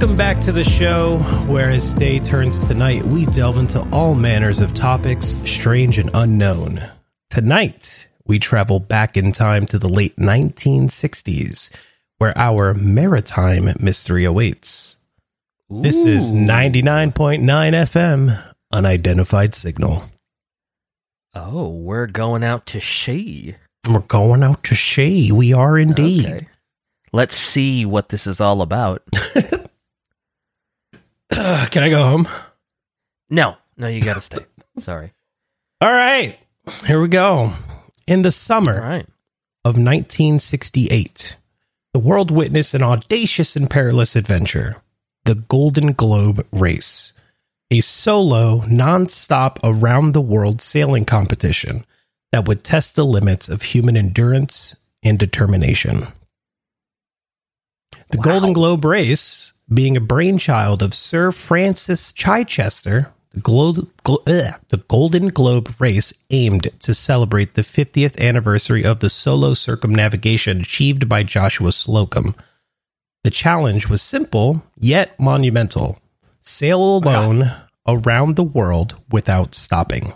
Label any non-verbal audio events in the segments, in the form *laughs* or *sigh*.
Welcome back to the show, where as day turns to night, we delve into all manners of topics, strange and unknown. Tonight, we travel back in time to the late 1960s, where our maritime mystery awaits. This is 99.9 FM, unidentified signal. Oh, we're going out to sea. We're going out to sea. We are indeed. Okay. Let's see what this is all about. *laughs* Uh, can I go home? No, no, you got to stay. *laughs* Sorry. All right. Here we go. In the summer All right. of 1968, the world witnessed an audacious and perilous adventure the Golden Globe Race, a solo, non stop around the world sailing competition that would test the limits of human endurance and determination. The Wow. Golden Globe Race, being a brainchild of Sir Francis Chichester, the, Glo- Glo- ugh, the Golden Globe Race aimed to celebrate the 50th anniversary of the solo circumnavigation achieved by Joshua Slocum. The challenge was simple yet monumental sail oh alone around the world without stopping.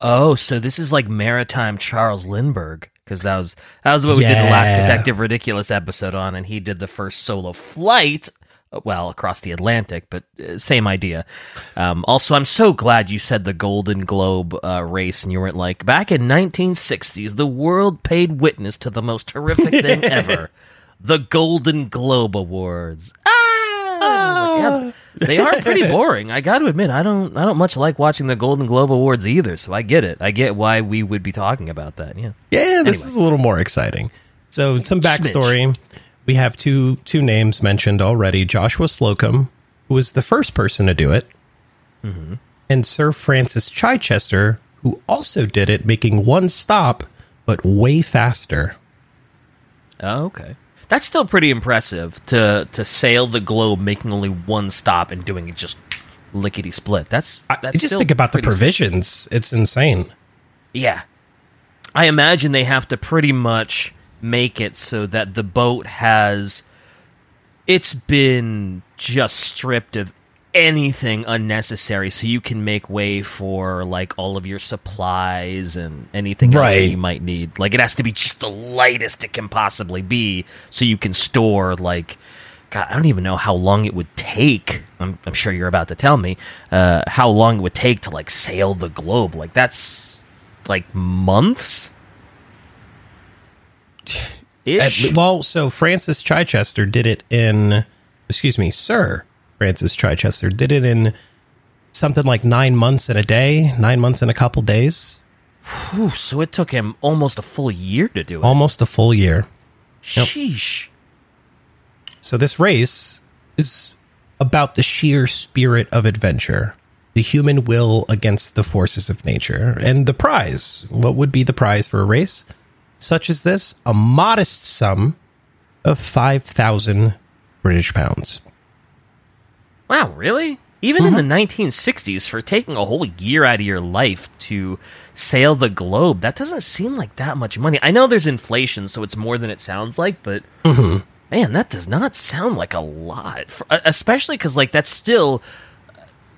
Oh, so this is like maritime Charles Lindbergh because that was that was what we did the last Detective Ridiculous episode on, and he did the first solo flight. Well, across the Atlantic, but uh, same idea. Um, also, I'm so glad you said the Golden Globe uh, race, and you weren't like back in 1960s. The world paid witness to the most horrific thing *laughs* ever, the Golden Globe Awards. Ah! Like, yeah, they are pretty *laughs* boring. I got to admit, I don't, I don't much like watching the Golden Globe Awards either. So I get it. I get why we would be talking about that. Yeah. Yeah, this Anyway. is a little more exciting. So, some backstory. We have two two names mentioned already: Joshua Slocum, who was the first person to do it, mm-hmm. and Sir Francis Chichester, who also did it, making one stop but way faster. Oh, okay. That's still pretty impressive to to sail the globe, making only one stop and doing it just lickety split. That's, I just think about the provisions; it's insane. Yeah. I imagine they have to pretty much make it so that the boat has it's been just stripped of anything unnecessary so you can make way for like all of your supplies and anything else that Right. you might need. Like it has to be just the lightest it can possibly be so you can store like God, I don't even know how long it would take. I'm, I'm sure you're about to tell me uh, how long it would take to like sail the globe. Like that's like months. At- well, so Francis Chichester did it in, excuse me, Sir Francis Chichester did it in something like nine months and a day, nine months and a couple days, Whew, so it took him almost a full year to do it. almost a full year. yep. Sheesh. So this race is about the sheer spirit of adventure, the human will against the forces of nature, and the prize. What would be the prize for a race such as this? A modest sum of 5,000 British pounds. Wow, really? Even in the 1960s, for taking a whole year out of your life to sail the globe, that doesn't seem like that much money. I know there's inflation, so it's more than it sounds like, but man, that does not sound like a lot. For, uh, especially because, like, that's still.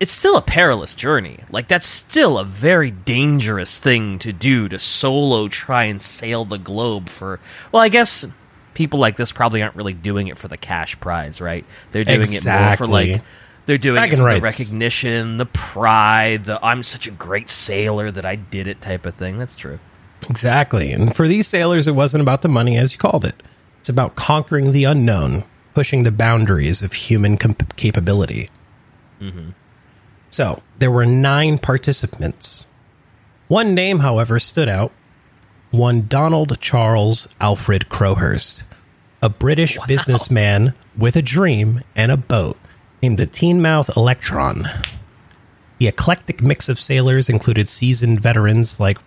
It's still a perilous journey. Like, that's still a very dangerous thing to do to solo try and sail the globe for. Well, I guess people like this probably aren't really doing it for the cash prize, right? They're doing it more for, like, they're doing Bragging it for rights. the recognition, the pride, the I'm such a great sailor that I did it type of thing. That's true. Exactly. And for these sailors, it wasn't about the money, as you called it. It's about conquering the unknown, pushing the boundaries of human com- capability. Mm-hmm. So there were nine participants. One name, however, stood out one Donald Charles Alfred Crowhurst, a British businessman with a dream and a boat named the Teignmouth Electron. The eclectic mix of sailors included seasoned veterans like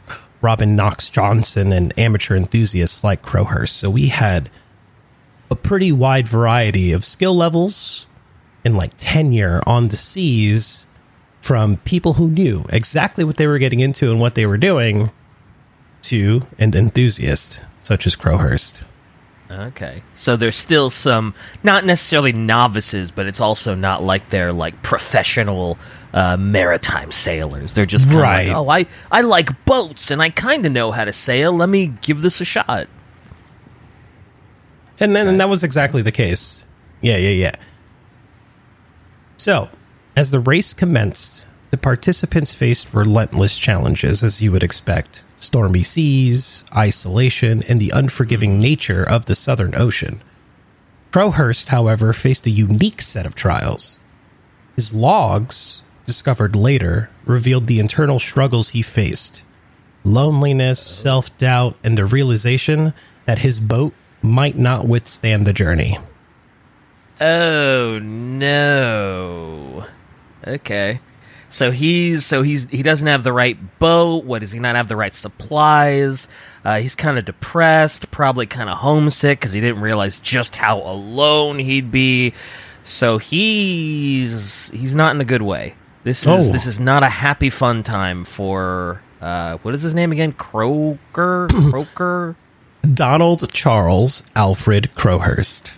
Robin Knox-Johnston and amateur enthusiasts like Crowhurst. So we had a pretty wide variety of skill levels and like tenure on the seas from people who knew exactly what they were getting into and what they were doing to an enthusiast such as Crowhurst. Okay. So there's still some, not necessarily novices, but it's also not like they're like professional uh, maritime sailors. They're just Right. Like, oh, I I like boats and I kind of know how to sail. Let me give this a shot. And then and that was exactly the case. Yeah, yeah, yeah. So, as the race commenced, the participants faced relentless challenges, as you would expect stormy seas, isolation, and the unforgiving nature of the Southern Ocean. Crowhurst, however, faced a unique set of trials. His logs, discovered later, revealed the internal struggles he faced loneliness, self doubt, and the realization that his boat might not withstand the journey. Oh no. Okay. So he's so he's he doesn't have the right boat. What does he not have the right supplies? Uh, he's kind of depressed, probably kind of homesick because he didn't realize just how alone he'd be. So he's he's not in a good way. This is Oh. this is not a happy fun time for uh, what is his name again? Croker, *clears throat* Croker, Donald Charles Alfred Crowhurst.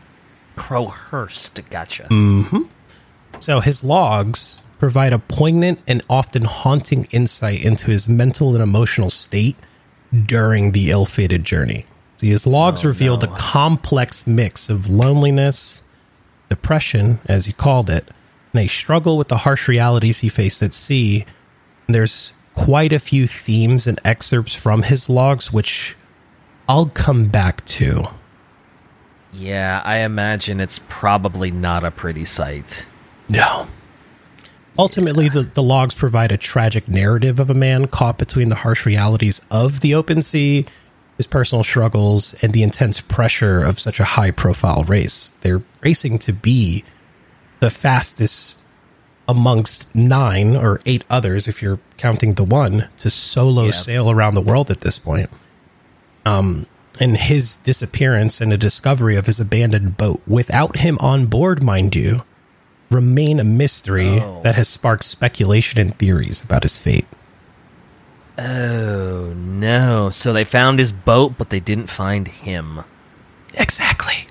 Crowhurst. Gotcha. So his logs provide a poignant and often haunting insight into his mental and emotional state during the ill-fated journey. See, his logs oh, revealed a complex mix of loneliness, depression, as he called it, and a struggle with the harsh realities he faced at sea. And there's quite a few themes and excerpts from his logs, which I'll come back to. Yeah, I imagine it's probably not a pretty sight. No. Ultimately, the, the logs provide a tragic narrative of a man caught between the harsh realities of the open sea, his personal struggles, and the intense pressure of such a high profile race. They're racing to be the fastest amongst nine or eight others, if you're counting the one, to solo Yeah. sail around the world at this point. Um, and his disappearance and the discovery of his abandoned boat without him on board, mind you, remain a mystery Oh. that has sparked speculation and theories about his fate. Oh no! So they found his boat, but they didn't find him. Exactly.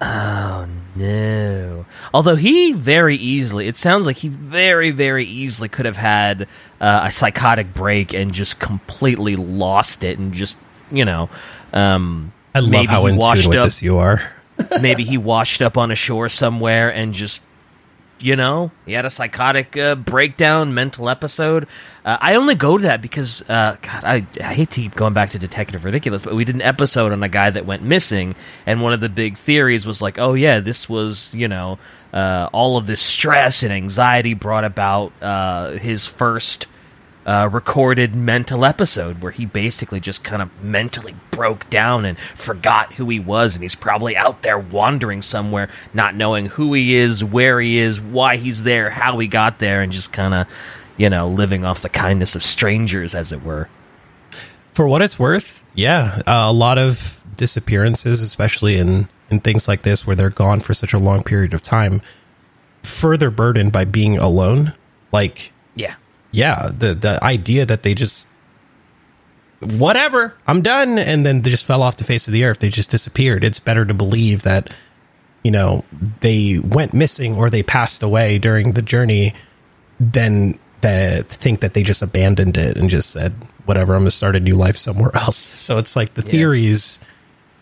Oh no! Although he very easily, it sounds like he very, very easily could have had uh, a psychotic break and just completely lost it, and just you know, um, I love maybe how in washed tune with up- this you are. *laughs* maybe he washed up on a shore somewhere and just you know? He had a psychotic uh, breakdown mental episode. Uh, i only go to that because uh, god I, I hate to keep going back to detective ridiculous but we did an episode on a guy that went missing and one of the big theories was like oh yeah this was you know uh, all of this stress and anxiety brought about uh, his first uh, recorded mental episode where he basically just kind of mentally broke down and forgot who he was, and he's probably out there wandering somewhere, not knowing who he is, where he is, why he's there, how he got there, and just kind of, you know, living off the kindness of strangers, as it were. For what it's worth, yeah, uh, a lot of disappearances, especially in in things like this where they're gone for such a long period of time, further burdened by being alone. Like, Yeah. Yeah, the the idea that they just whatever, I'm done, and then they just fell off the face of the earth. They just disappeared. It's better to believe that you know they went missing or they passed away during the journey than that think that they just abandoned it and just said whatever. I'm gonna start a new life somewhere *laughs* else. So it's like the theories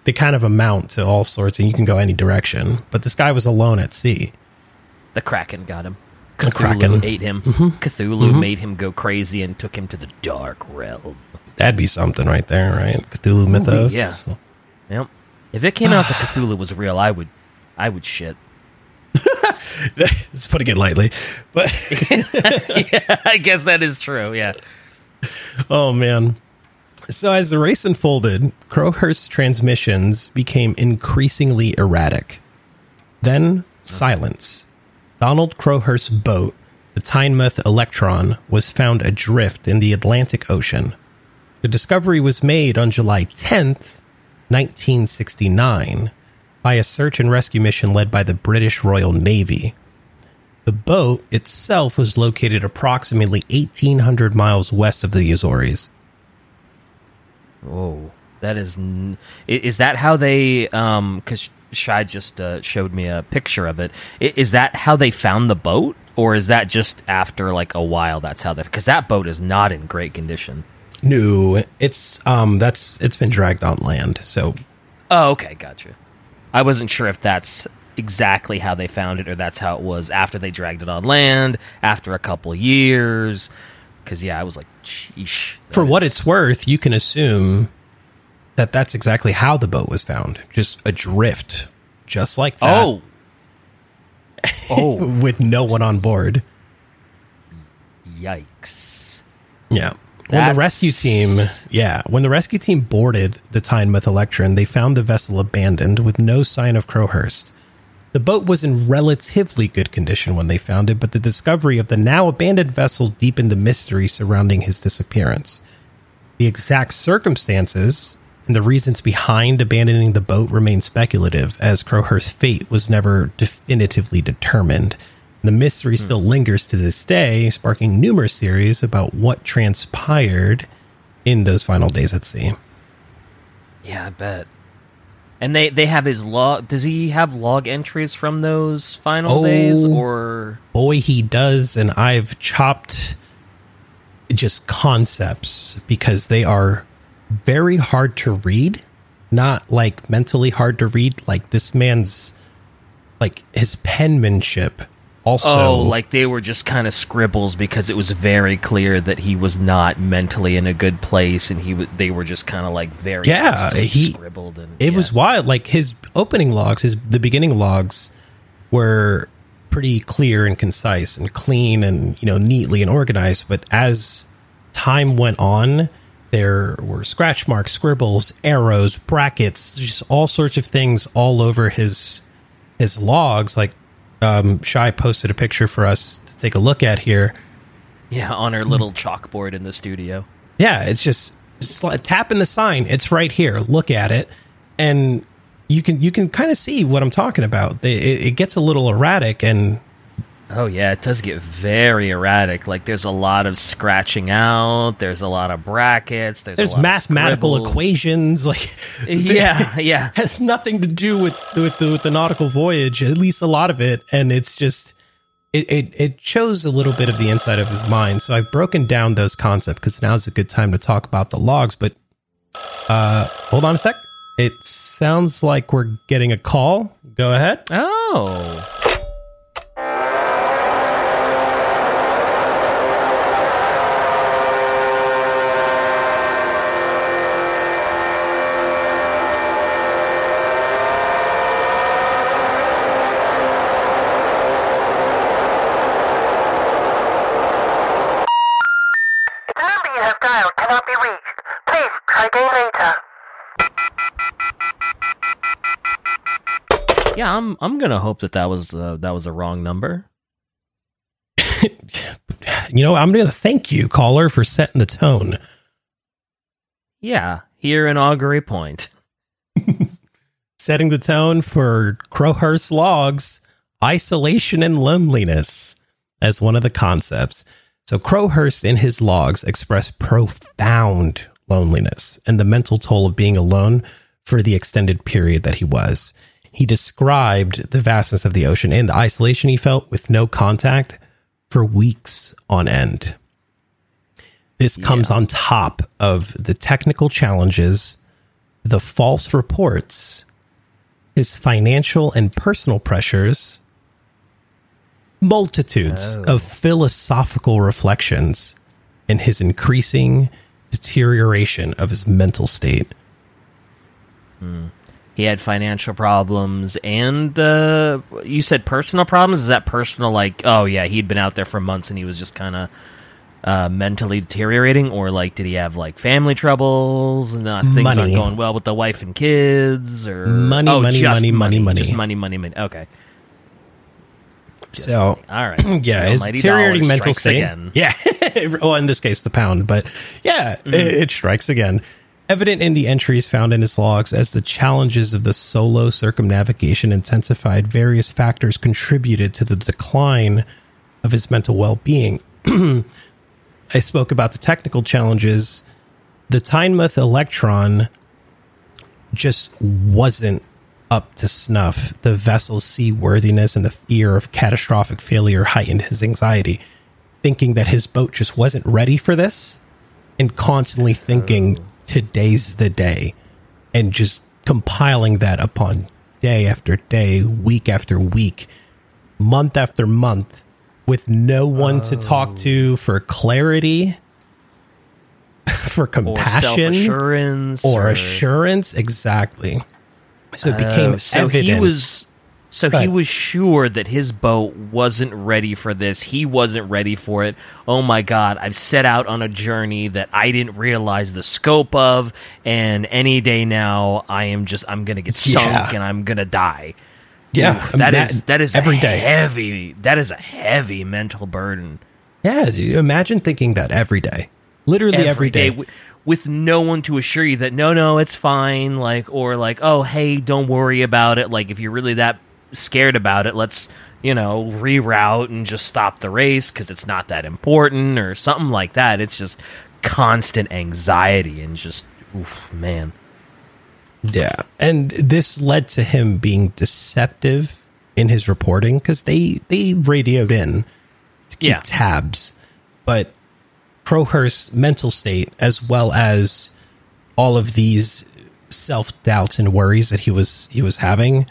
they kind of amount to all sorts, and you can go any direction. But this guy was alone at sea. The Kraken got him. Cthulhu Kraken. Mm-hmm. ate him. Cthulhu made him go crazy and took him to the dark realm. That'd be something right there, right? Cthulhu mythos. yeah. Yep. If it came out that *sighs* Cthulhu was real, I would, I would shit. *laughs* Just putting it lightly. But *laughs* yeah, I guess that is true. Yeah. oh man. So as the race unfolded, Crowhurst's transmissions became increasingly erratic. Then silence. Donald Crowhurst's boat, the Teignmouth Electron, was found adrift in the Atlantic Ocean. The discovery was made on July 10th, 1969, by a search and rescue mission led by the British Royal Navy. The boat itself was located approximately 1,800 miles west of the Azores. Oh, That is, n- is that how they? Um, Shy just uh, showed me a picture of it. Is that how they found the boat, or is that just after like a while? That's how they. Because that boat is not in great condition. No, it's um that's it's been dragged on land. So Oh, okay, gotcha. I wasn't sure if that's exactly how they found it, or that's how it was after they dragged it on land after a couple years. Because yeah, I was like, sheesh. for that what is- it's worth, you can assume that that's exactly how the boat was found, just adrift, just like that. Oh. *laughs* Oh, with no one on board. yikes. Yeah. When the rescue team, yeah, when the rescue team boarded the Teignmouth Electron, they found the vessel abandoned with no sign of Crowhurst. The boat was in relatively good condition when they found it, but the discovery of the now abandoned vessel deepened the mystery surrounding his disappearance. The exact circumstances and the reasons behind abandoning the boat remain speculative, as Crowhurst's fate was never definitively determined. The mystery hmm. still lingers to this day, sparking numerous theories about what transpired in those final days at sea. Yeah, I bet. And they they have his log. Does he have log entries from those final Oh. days, or Boy, he does, and I've chopped just concepts because they are very hard to read. Not like mentally hard to read, like this man's like his penmanship also oh, like they were just kind of scribbles because it was very clear that he was not mentally in a good place, and he w- they were just kind of like very Yeah, he- scribbled and it yeah. was wild like his opening logs his the beginning logs were pretty clear and concise and clean and you know neatly and organized but as time went on there were scratch marks scribbles arrows brackets just all sorts of things all over his his logs like um shy posted a picture for us to take a look at here yeah on her little chalkboard in the studio. yeah, it's just, just tapping the sign. It's right here. Look at it, and you can you can kind of see what I'm talking about. It, it gets a little erratic, and Oh yeah, it does get very erratic. Like there's a lot of scratching out. There's a lot of brackets. There's, a there's mathematical equations. Like *laughs* Yeah, yeah. *laughs* has nothing to do with with the, with the nautical voyage. At least a lot of it, and it's just. It, it, it shows a little bit of the inside of his mind. So I've broken down those concepts because now's a good time to talk about the logs. But uh, hold on a sec. It sounds like we're getting a call. Go ahead. Oh. I'm I'm gonna hope that that was uh, that was a wrong number. *laughs* You know, I'm going to thank you, caller, for setting the tone. Yeah, here in Augury Point. *laughs* Setting the tone for Crowhurst logs, isolation and loneliness as one of the concepts. So Crowhurst in his logs expressed profound loneliness and the mental toll of being alone for the extended period that he was. He described the vastness of the ocean and the isolation he felt with no contact for weeks on end. This comes on top of the technical challenges, the false reports, his financial and personal pressures, multitudes Oh. of philosophical reflections, and his increasing deterioration of his mental state. Hmm. He had financial problems and uh, you said personal problems. Is that personal? Like, oh yeah, he'd been out there for months and he was just kind of uh, mentally deteriorating, or like, did he have like family troubles? and uh, things aren't going well with the wife and kids, or Money, oh, money, just money, money, money. just money, money, money. Okay, Just So, money. all right, *clears throat* yeah, his deteriorating mental state. Again. Yeah. *laughs* well, in this case, the pound, but yeah, it, it strikes again. Evident in the entries found in his logs as the challenges of the solo circumnavigation intensified, various factors contributed to the decline of his mental well being. *clears throat* I spoke about the technical challenges. The Teignmouth Electron just wasn't up to snuff. The vessel's seaworthiness and the fear of catastrophic failure heightened his anxiety, thinking that his boat just wasn't ready for this and constantly thinking today's the day and just compiling that upon day after day, week after week, month after month with no one to talk to oh. for clarity, *laughs* for compassion, self-assurance. or assurance. Exactly. So it became Oh, so evident. he was so Go he was sure that his boat wasn't ready for this. He wasn't ready for it. Oh my god, I've set out on a journey that I didn't realize the scope of and any day now I am just I'm going to get sunk Yeah. and I'm going to die. yeah, Oof, that ima- is that is every day. heavy that is a heavy mental burden. Yeah, dude, imagine thinking that every day, literally every day. wi- with no one to assure you that no no it's fine like or like oh hey don't worry about it like if you're really that scared about it let's you know reroute and just stop the race because it's not that important or something like that it's just constant anxiety and just oof man Yeah. And this led to him being deceptive in his reporting because they, they radioed in to keep Yeah. tabs. But Crowhurst's mental state, as well as all of these self doubts and worries that he was he was having,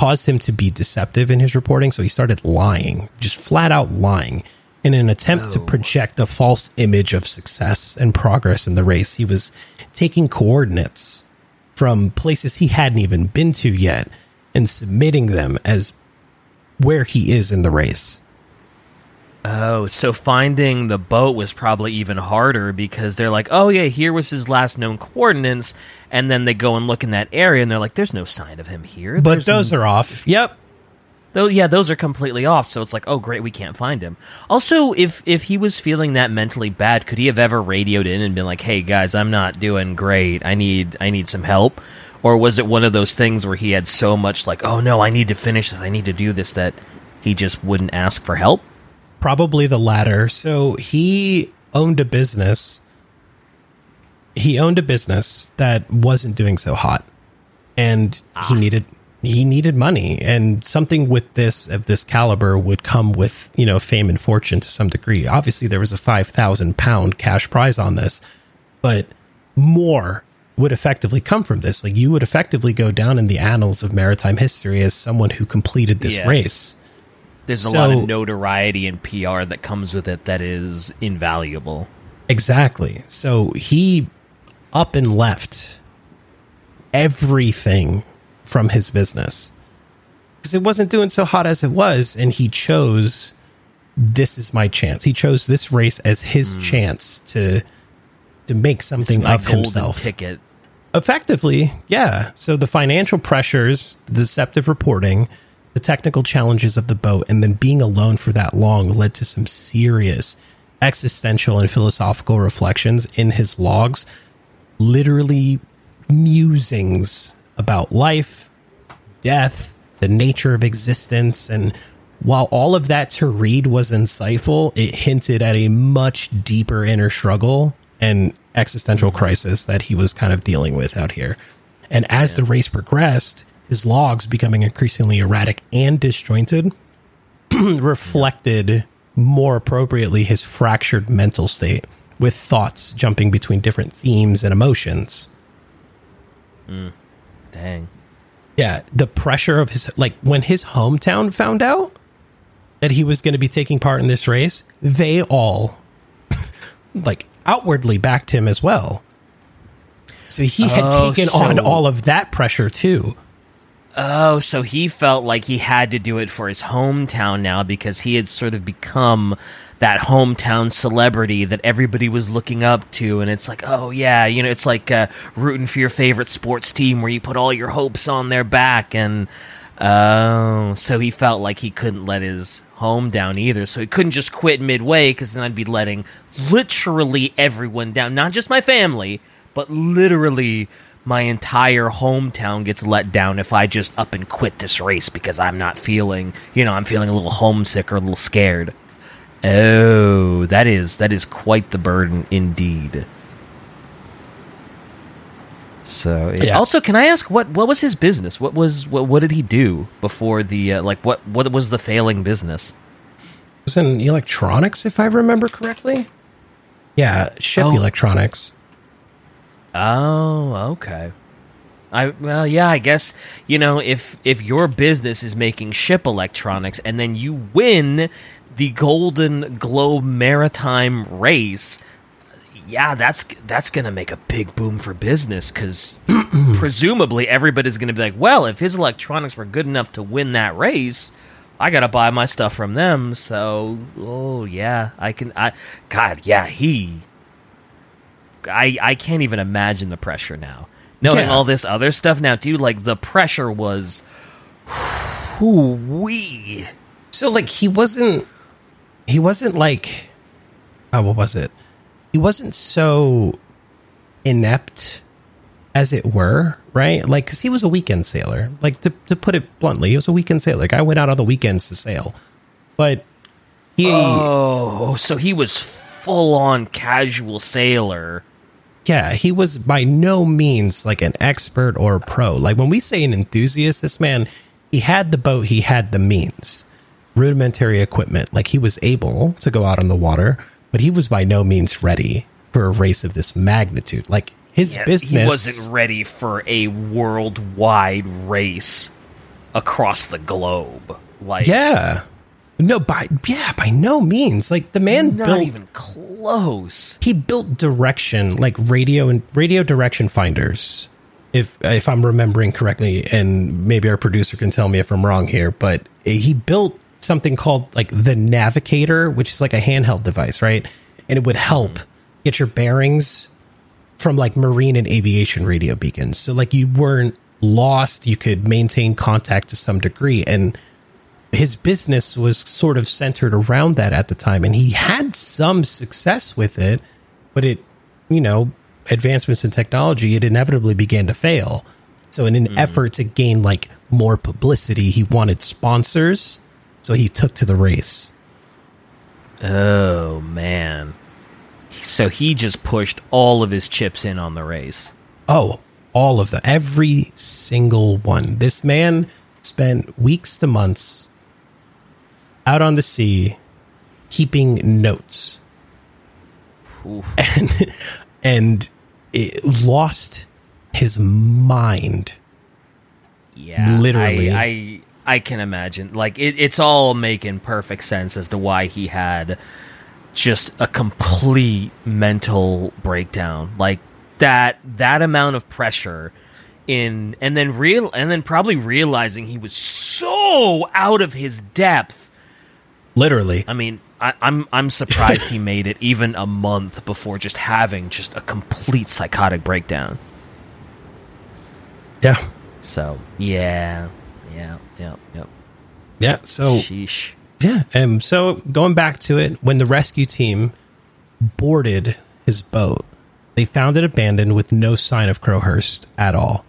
caused him to be deceptive in his reporting. So he started lying, just flat out lying. In an attempt to project a false image of success and progress in the race, he was taking coordinates from places he hadn't even been to yet and submitting them as where he is in the race. oh so finding the boat was probably even harder because they're like oh yeah here was his last known coordinates and then they go and look in that area and they're like there's no sign of him here But There's those are off. Yep. Though yeah, those are completely off. So it's like, oh great, we can't find him. Also, if if he was feeling that mentally bad, could he have ever radioed in and been like, "Hey guys, I'm not doing great. I need I need some help." Or was it one of those things where he had so much like, "Oh no, I need to finish this. I need to do this," that he just wouldn't ask for help? Probably the latter. So he owned a business. He owned a business that wasn't doing so hot, and he ah. needed he needed money, and something with this of this caliber would come with you know fame and fortune to some degree. Obviously, there was a five thousand pound cash prize on this, but more would effectively come from this. Like you would effectively go down in the annals of maritime history as someone who completed this Yeah. race. There's a lot of notoriety and PR that comes with it that is invaluable. Exactly. So he up and left everything from his business because it wasn't doing so hot as it was, and he chose this is my chance. He chose this race as his chance to to make something of himself. ticket. Effectively, yeah. So the financial pressures, the deceptive reporting, the technical challenges of the boat, and then being alone for that long led to some serious existential and philosophical reflections in his logs. Literally musings about life, death, the nature of existence, and while all of that to read was insightful, it hinted at a much deeper inner struggle and existential crisis that he was kind of dealing with out here. And as the race progressed, his logs becoming increasingly erratic and disjointed *clears throat* reflected more appropriately his fractured mental state with thoughts jumping between different themes and emotions. Mm. Dang. Yeah, the pressure of his like when his hometown found out that he was going to be taking part in this race, they all *laughs* like outwardly backed him as well. So he had Oh, taken on all of that pressure too. Oh, so he felt like he had to do it for his hometown now because he had sort of become that hometown celebrity that everybody was looking up to. And it's like, oh, yeah, you know, it's like uh, rooting for your favorite sports team where you put all your hopes on their back. And oh, so he felt like he couldn't let his home down either. So he couldn't just quit midway because then I'd be letting literally everyone down, not just my family, but literally my entire hometown gets let down if I just up and quit this race because I'm not feeling, you know, I'm feeling a little homesick or a little scared. Oh, that is that is quite the burden indeed. So Yeah. also, can I ask what what was his business? What was what what did he do before the uh, like what what was the failing business? It was in electronics, if I remember correctly. Yeah, ship Oh. electronics. Oh, okay. I well, yeah, I guess you know if if your business is making ship electronics and then you win the Golden Globe Maritime race, yeah, that's that's gonna make a big boom for business because *clears throat* presumably everybody's gonna be like, well, if his electronics were good enough to win that race. I gotta buy my stuff from them, so oh yeah, I can. I God, yeah, he I I can't even imagine the pressure now. Knowing Yeah. all this other stuff now, dude, like the pressure was whoo wee. So like he wasn't he wasn't like oh, what was it? He wasn't so inept as it were, right? Like cuz he was a weekend sailor. Like to to put it bluntly, he was a weekend sailor. Like I went out on the weekends to sail. But he Oh, so he was full on casual sailor. Yeah, he was by no means like an expert or a pro. Like when we say an enthusiast, this man, he had the boat, he had the means, rudimentary equipment. Like he was able to go out on the water, but he was by no means ready for a race of this magnitude. Like his Yeah, business He wasn't ready for a worldwide race across the globe. Like Yeah. No, by yeah, by no means. Like the man not built even close. he built direction like radio and radio direction finders if if i'm remembering correctly and maybe our producer can tell me if i'm wrong here but he built something called like the navigator which is like a handheld device right? And it would mm-hmm. help get your bearings from like marine and aviation radio beacons. So like you weren't lost. You could maintain contact to some degree. And his business was sort of centered around that at the time and he had some success with it but it you know advancements in technology it inevitably began to fail so in an hmm. effort to gain like more publicity he wanted sponsors so he took to the race Oh man. So he just pushed all of his chips in on the race. oh all of them every single one this man spent weeks to months out on the sea keeping notes Oof. and *laughs* and it lost his mind. Yeah, Literally. I I, I can imagine. Like it, it's all making perfect sense as to why he had just a complete mental breakdown. Like that that amount of pressure in and then real and then probably realizing he was so out of his depth. Literally, I mean, I, I'm I'm surprised he made it even a month before just having just a complete psychotic breakdown. yeah, So yeah, yeah, yeah, yeah. yeah. So Sheesh. yeah, and so going back to it, when the rescue team boarded his boat, they found it abandoned with no sign of Crowhurst at all.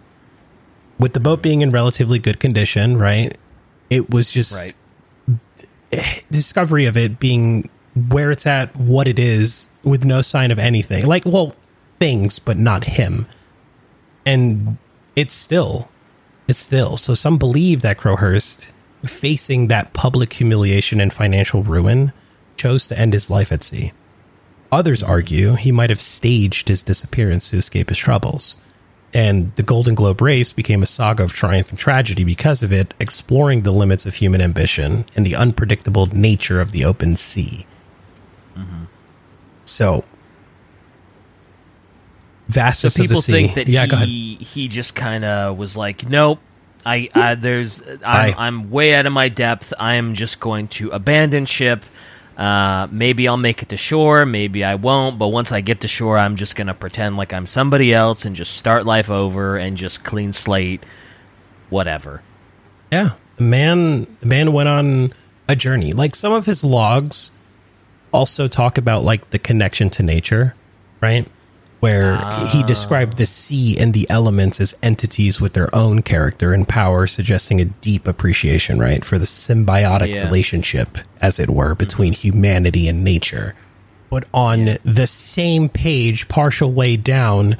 With the boat being in relatively good condition, right? It was just Right. Discovery of it being where it's at, what it is, with no sign of anything. Like, well, things, but not him. And it's still, it's still. So some believe that Crowhurst, facing that public humiliation and financial ruin, chose to end his life at sea. Others argue he might have staged his disappearance to escape his troubles. And the Golden Globe race became a saga of triumph and tragedy because of it, exploring the limits of human ambition and the unpredictable nature of the open sea. Mm-hmm. So, vastness People of the sea. People think that yeah, go ahead. he he just kind of was like, nope. I, I there's I'm, Aye. I'm way out of my depth. I am just going to abandon ship. Uh, maybe I'll make it to shore. Maybe I won't. But once I get to shore, I'm just gonna pretend like I'm somebody else and just start life over and just clean slate. Whatever. Yeah, the man, the man went on a journey. Like some of his logs also talk about like the connection to nature, right? Where he ah. described the sea and the elements as entities with their own character and power, suggesting a deep appreciation, right, for the symbiotic Yeah. relationship, as it were, between mm-hmm. humanity and nature. But on the same page, partial way down,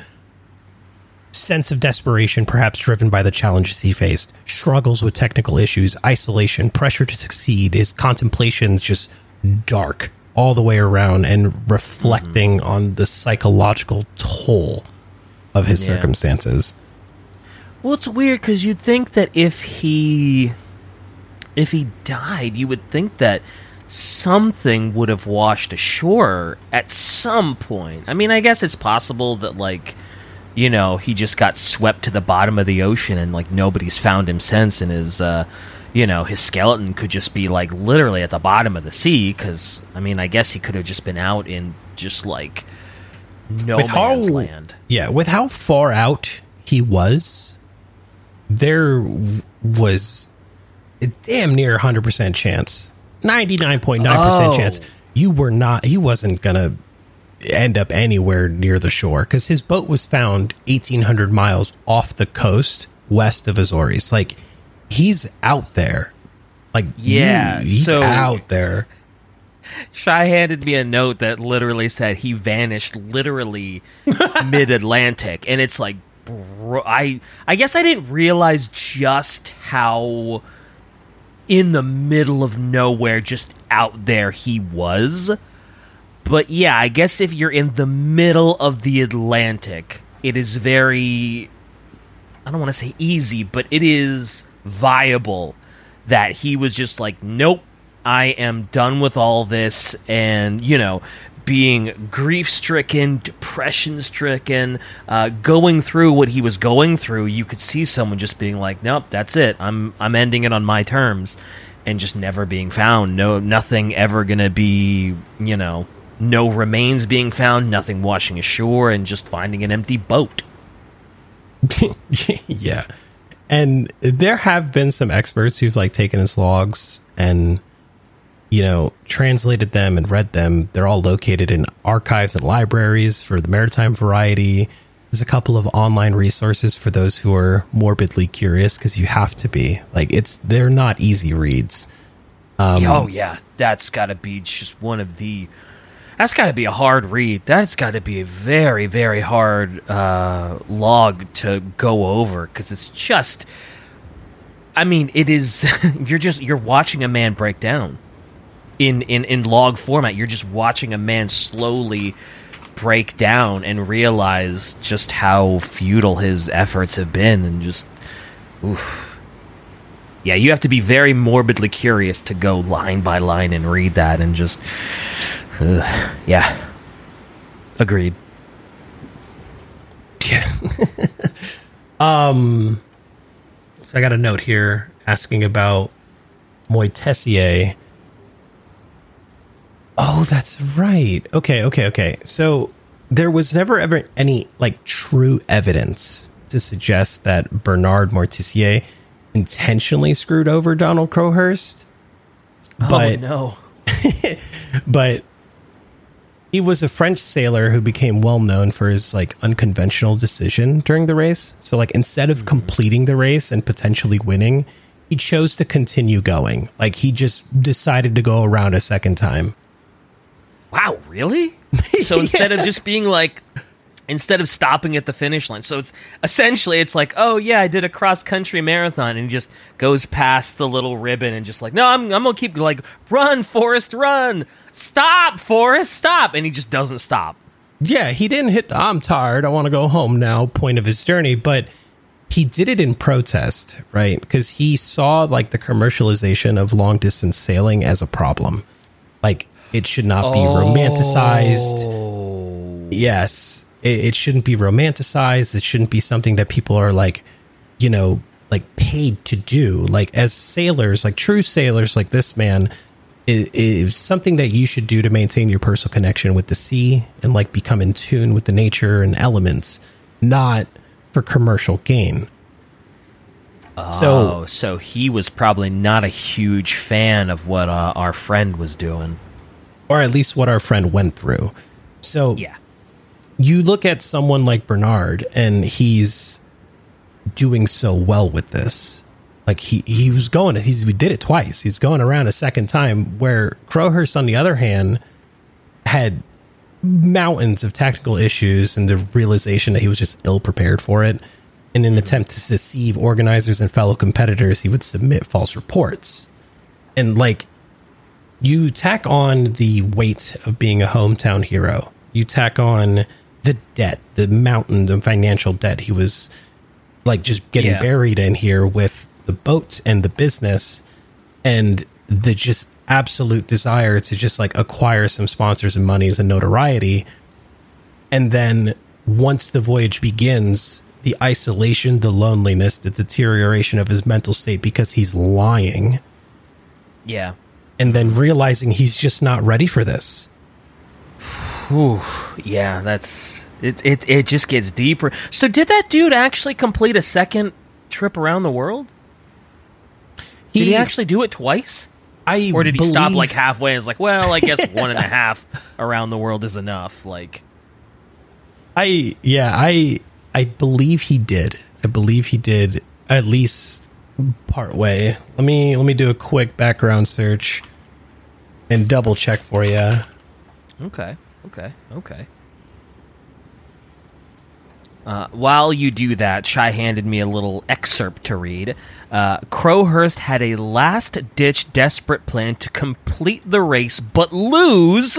sense of desperation, perhaps driven by the challenges he faced, struggles with technical issues, isolation, pressure to succeed, his contemplations just dark all the way around and reflecting Mm-hmm. on the psychological toll of his Yeah. circumstances. Well, it's weird because you'd think that if he, if he died, you would think that something would have washed ashore at some point. I mean, I guess it's possible that like, you know, he just got swept to the bottom of the ocean and like nobody's found him since, and his, uh, you know, his skeleton could just be like literally at the bottom of the sea. Because I mean, I guess he could have just been out in just like no With how- man's land. Yeah, with how far out he was, there was a damn near 100% chance, 99.9% Oh. chance you were not, he wasn't to end up anywhere near the shore because his boat was found 1,800 miles off the coast west of Azores. Like, he's out there. Like, you- Yeah, he's so- out there. Shy handed me a note that literally said he vanished literally *laughs* mid Atlantic, and it's like, bro, I I guess I didn't realize just how in the middle of nowhere, just out there he was. But yeah, I guess if you're in the middle of the Atlantic, it is very I don't want to say easy, but it is viable that he was just like, nope, I am done with all this, and you know, being grief stricken, depression stricken, uh, going through what he was going through, you could see someone just being like, nope, that's it. I'm I'm ending it on my terms, and just never being found. No, nothing ever gonna be, you know, no remains being found, nothing washing ashore, and just finding an empty boat. *laughs* yeah. And there have been some experts who've like taken his logs and you know, translated them and read them. They're all located in archives and libraries for the maritime variety. There's a couple of online resources for those who are morbidly curious because you have to be. Like it's they're not easy reads. Um, oh yeah, that's got to be just one of the. That's got to be a hard read. That's got to be a very, very hard uh, log to go over because it's just. I mean, it is. *laughs* You're just you're watching a man break down in in in log format. You're just watching a man slowly break down and realize just how futile his efforts have been, and just. Oof. Yeah, you have to be very morbidly curious to go line by line and read that and just. Ugh, yeah. Agreed. Yeah. *laughs* um so I got a note here asking about Moitessier. Oh, that's right. Okay, okay, okay. So there was never ever any like true evidence to suggest that Bernard Moitessier intentionally screwed over Donald Crowhurst. But oh, no. *laughs* but he was a French sailor who became well known for his like unconventional decision during the race. So like instead of mm-hmm. completing the race and potentially winning, he chose to continue going. Like he just decided to go around a second time. Wow, really? *laughs* So instead of just being like. Instead of stopping at the finish line. So it's essentially it's like, oh yeah, I did a cross country marathon and he just goes past the little ribbon and just like, no, I'm I'm gonna keep like run, Forrest, run. Stop, Forrest, stop. And he just doesn't stop. Yeah, he didn't hit the I'm tired, I want to go home now point of his journey, but he did it in protest, right? Because he saw like the commercialization of long distance sailing as a problem. Like it should not be oh. romanticized. Oh. Yes, it, it shouldn't be romanticized. It shouldn't be something that people are like, you know, like paid to do. Like as sailors, like true sailors, like this man, it is something that you should do to maintain your personal connection with the sea and like become in tune with the nature and elements, not for commercial gain. Oh, so he was probably not a huge fan of what uh, our friend was doing. or at least what our friend went through. So Yeah. You look at someone like Bernard and he's doing so well with this. Like he he was going he's we did it twice. He's going around a second time where Crowhurst on the other hand had mountains of technical issues and the realization that he was just ill prepared for it. In an attempt to deceive organizers and fellow competitors, he would submit false reports. And like you tack on the weight of being a hometown hero. You tack on the debt, the mountains of financial debt he was like just getting Yeah. buried in here with the boat and the business and the just absolute desire to just like acquire some sponsors and monies and notoriety. And then once the voyage begins, the isolation, the loneliness, the deterioration of his mental state because he's lying Yeah. and then realizing he's just not ready for this. Whew. Yeah, that's it. It it just gets deeper. So, did that dude actually complete a second trip around the world? Did he actually do it twice, I or did he stop like halfway? and is like, well, I guess *laughs* one and a half around the world is enough. Like, I yeah, I I believe he did. I believe he did at least part way. Let me let me do a quick background search and double check for you. Okay, okay, okay. Uh, while you do that, Shy handed me a little excerpt to read. Uh, Crowhurst had a last ditch desperate plan to complete the race but lose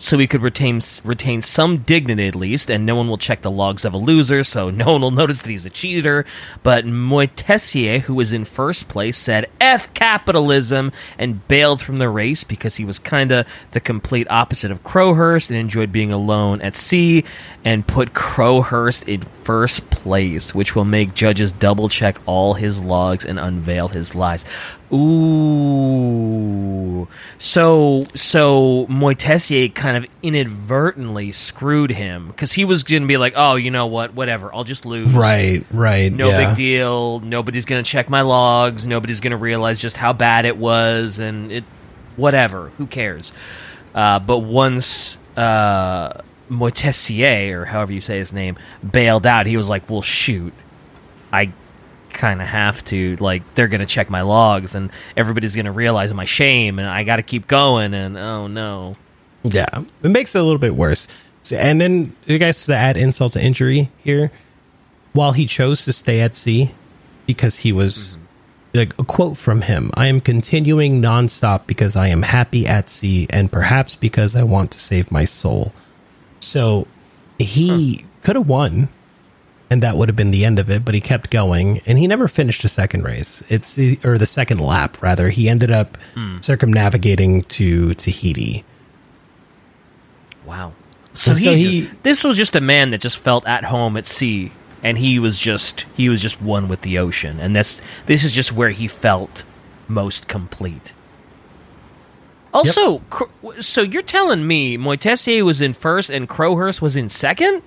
so he could retain retain some dignity at least, and no one will check the logs of a loser, so *laughs* no one will notice that he's a cheater. But Moitessier, who was in first place, said "F capitalism" and bailed from the race because he was kind of the complete opposite of Crowhurst and enjoyed being alone at sea, and put Crowhurst in first place, which will make judges double check all his logs and unveil his lies. Ooh. So so Moitessier kind of inadvertently screwed him because he was going to be like, oh, you know what, whatever, I'll just lose. Right, right. No yeah. big deal. Nobody's going to check my logs. Nobody's going to realize just how bad it was, and it, whatever. Who cares? Uh, but once uh, Moitessier, or however you say his name, bailed out, he was like, "Well, shoot, I kind of have to. Like, they're going to check my logs, and everybody's going to realize my shame, and I got to keep going. And oh no, Yeah, it makes it a little bit worse. So, and then you guys to add insult to injury here, while he chose to stay at sea because he was mm-hmm. like a quote from him: "I am continuing nonstop because I am happy at sea, and perhaps because I want to save my soul." So he could have won, and that would have been the end of it. But he kept going, and he never finished a second race. It's or the second lap rather. He ended up hmm. circumnavigating to Tahiti. Wow. So, so he, he- this was just a man that just felt at home at sea and he was just he was just one with the ocean and this this is just where he felt most complete. Also, Cro- so you're telling me Moitessier was in first and Crowhurst was in second?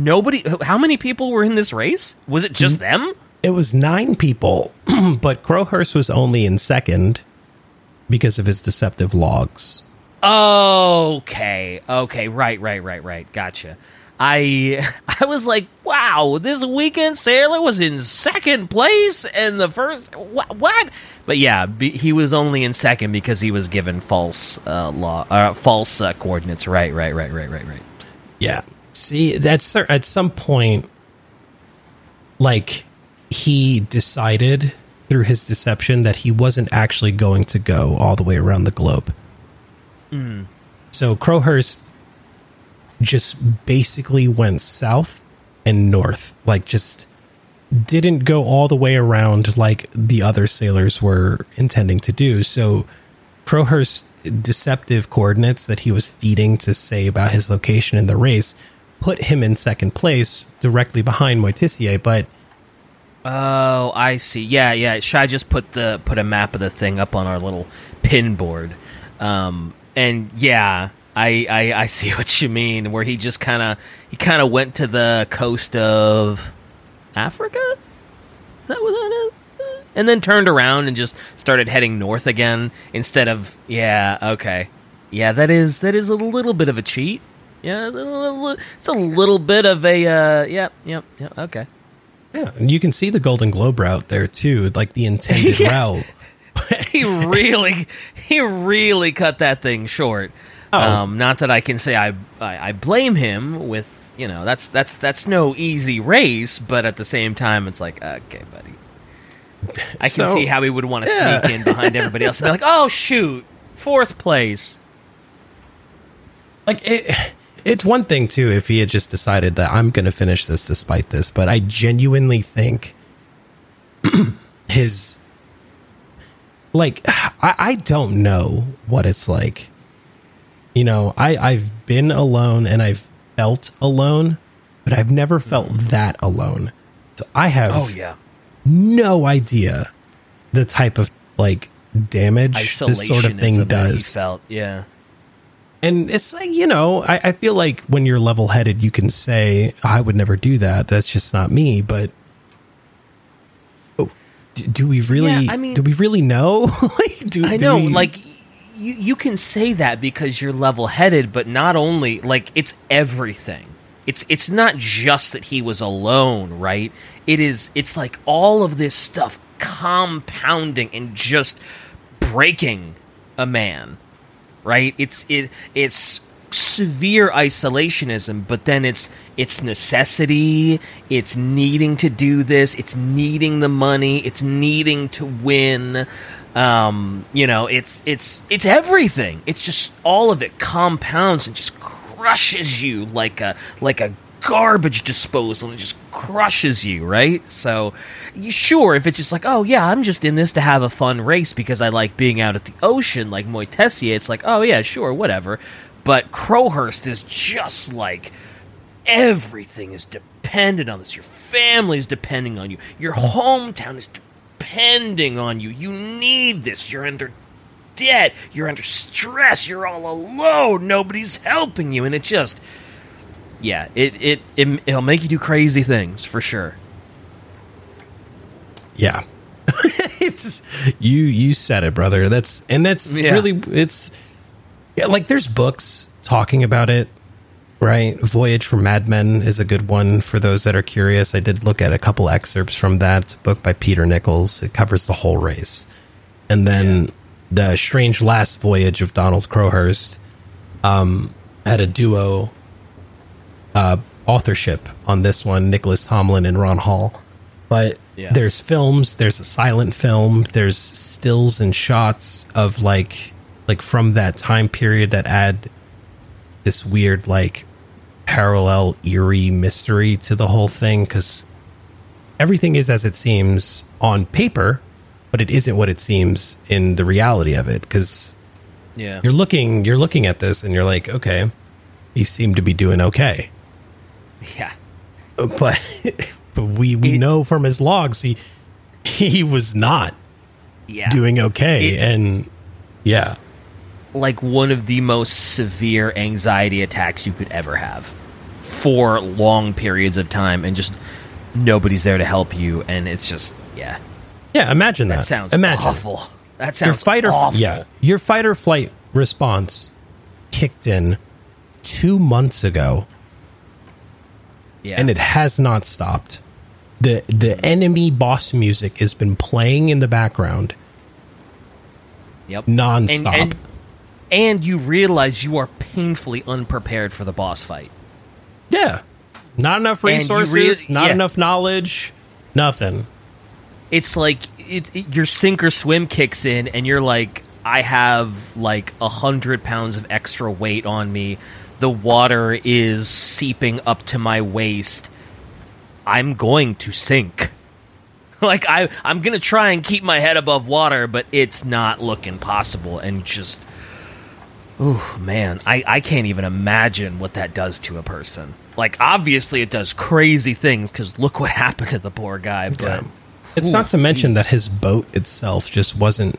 Nobody how many people were in this race? Was it just them? It was nine people, *clears throat* but Crowhurst was only in second because of his deceptive logs. Okay. Okay. Right. Right. Right. Right. Gotcha. I *laughs* I was like, wow, this weekend sailor was in second place and the first what? what? But yeah, be, he was only in second because he was given false uh, law, uh, false uh, coordinates. Right. Right. Right. Right. Right. Right. Yeah. See, that's at some point, like he decided through his deception that he wasn't actually going to go all the way around the globe. Hmm. So Crowhurst just basically went south and north, like just didn't go all the way around like the other sailors were intending to do. So Crowhurst's deceptive coordinates that he was feeding to say about his location in the race put him in second place, directly behind Moitessier. But Oh, I see. Yeah, yeah. Should I just put the put a map of the thing up on our little pin board? Um, and yeah, I, I I see *laughs* what you mean. Where he just kind of he kind of went to the coast of Africa. Is that what that is? And then turned around and just started heading north again instead of yeah. Okay, yeah. That is that is a little bit of a cheat. Yeah, it's a little bit of a uh, yep, yep, yep. Okay. yeah, and you can see the Golden Globe route there too, like the intended *laughs* route. he really he really cut that thing short Oh. Um, not that I can say I, I I blame him with you know that's that's that's no easy race, but at the same time it's like okay, buddy. I can So- see how he would want to Yeah. sneak in behind everybody else and be like, "Oh shoot, fourth place." like it, it's one thing too if he had just decided that I'm going to finish this despite this, but I genuinely think *clears throat* his like *sighs* I, I don't know what it's like. You know, I I've been alone and I've felt alone, but I've never felt that alone. So I have Oh yeah, no idea the type of like damage this sort of isolationism thing that he does. felt yeah. And it's like, you know, I, I feel like when you're level headed, you can say, I would never do that. That's just not me. But oh, do, do we really, Yeah, I mean- do we really know? *laughs* like, do, I do know, we- like you you can say that because you're level headed, but not only like it's everything. It's it's not just that he was alone, right? It is it's like all of this stuff compounding and just breaking a man. Right? It's it it's severe isolationism, but then it's it's necessity, it's needing to do this, it's needing the money, it's needing to win. Um, you know, it's it's it's everything. It's just all of it compounds and just crushes you like a like a garbage disposal. And it just crushes you, right? So, sure, if it's just like, oh yeah, I'm just in this to have a fun race because I like being out at the ocean, like Moitessier, it's like, oh yeah, sure, whatever. But Crowhurst is just like everything is dependent on this. Your family is depending on you. Your hometown is depending on you. You need this. You're under debt. You're under stress. You're all alone. Nobody's helping you, and it just, yeah, it it, it it'll make you do crazy things for sure. yeah, *laughs* it's you, you said it, brother. That's, and that's Yeah. really, it's yeah, like there's books talking about it. Right. Voyage for Madmen is a good one for those that are curious. I did look at a couple excerpts from that book by Peter Nichols. It covers the whole race. And then the Strange Last Voyage of Donald Crowhurst um, had a duo uh, authorship on this one, Nicholas Tomalin and Ron Hall. But Yeah. there's films, there's a silent film, there's stills and shots of like like from that time period that add this weird like parallel eerie mystery to the whole thing because everything is as it seems on paper but it isn't what it seems in the reality of it because Yeah. you're looking you're looking at this and you're like okay he seemed to be doing okay Yeah. but *laughs* but we we It- know from his logs he he was not Yeah. doing okay. It- and yeah. Like one of the most severe anxiety attacks you could ever have for long periods of time and just nobody's there to help you and it's just yeah. Yeah imagine that, that. sounds imagine. awful. That your fight or awful. yeah your fight or flight response kicked in two months ago yeah. And it has not stopped. The the enemy boss music has been playing in the background. Yep. Nonstop. And, and, and you realize you are painfully unprepared for the boss fight. Yeah. Not enough resources really- not yeah. enough knowledge nothing. It's like it, it- your sink or swim kicks in and you're like i have like a hundred pounds of extra weight on me the water is seeping up to my waist i'm going to sink *laughs* like I, i'm gonna try and keep my head above water but it's not looking possible and just oh man I, I can't even imagine what that does to a person like obviously it does crazy things because look what *laughs* happened to the poor guy but Yeah. It's not to mention that his boat itself just wasn't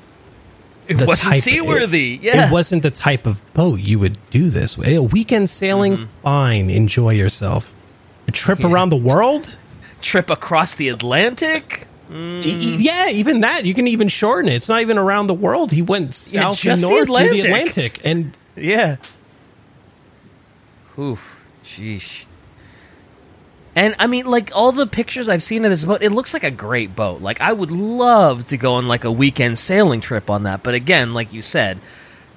It the wasn't type- seaworthy. It, yeah. it wasn't the type of boat you would do this with. A weekend sailing, fine, enjoy yourself. A trip Mm-hmm. Yeah. around the world, Trip across the Atlantic. E- e- yeah, even that you can even shorten it. It's not even around the world. He went Yeah, south and just the north through the Atlantic. Atlantic, and Yeah. Oof. Sheesh. And I mean, like all the pictures I've seen of this boat, it looks like a great boat. Like I would love to go on like a weekend sailing trip on that. But again, like you said,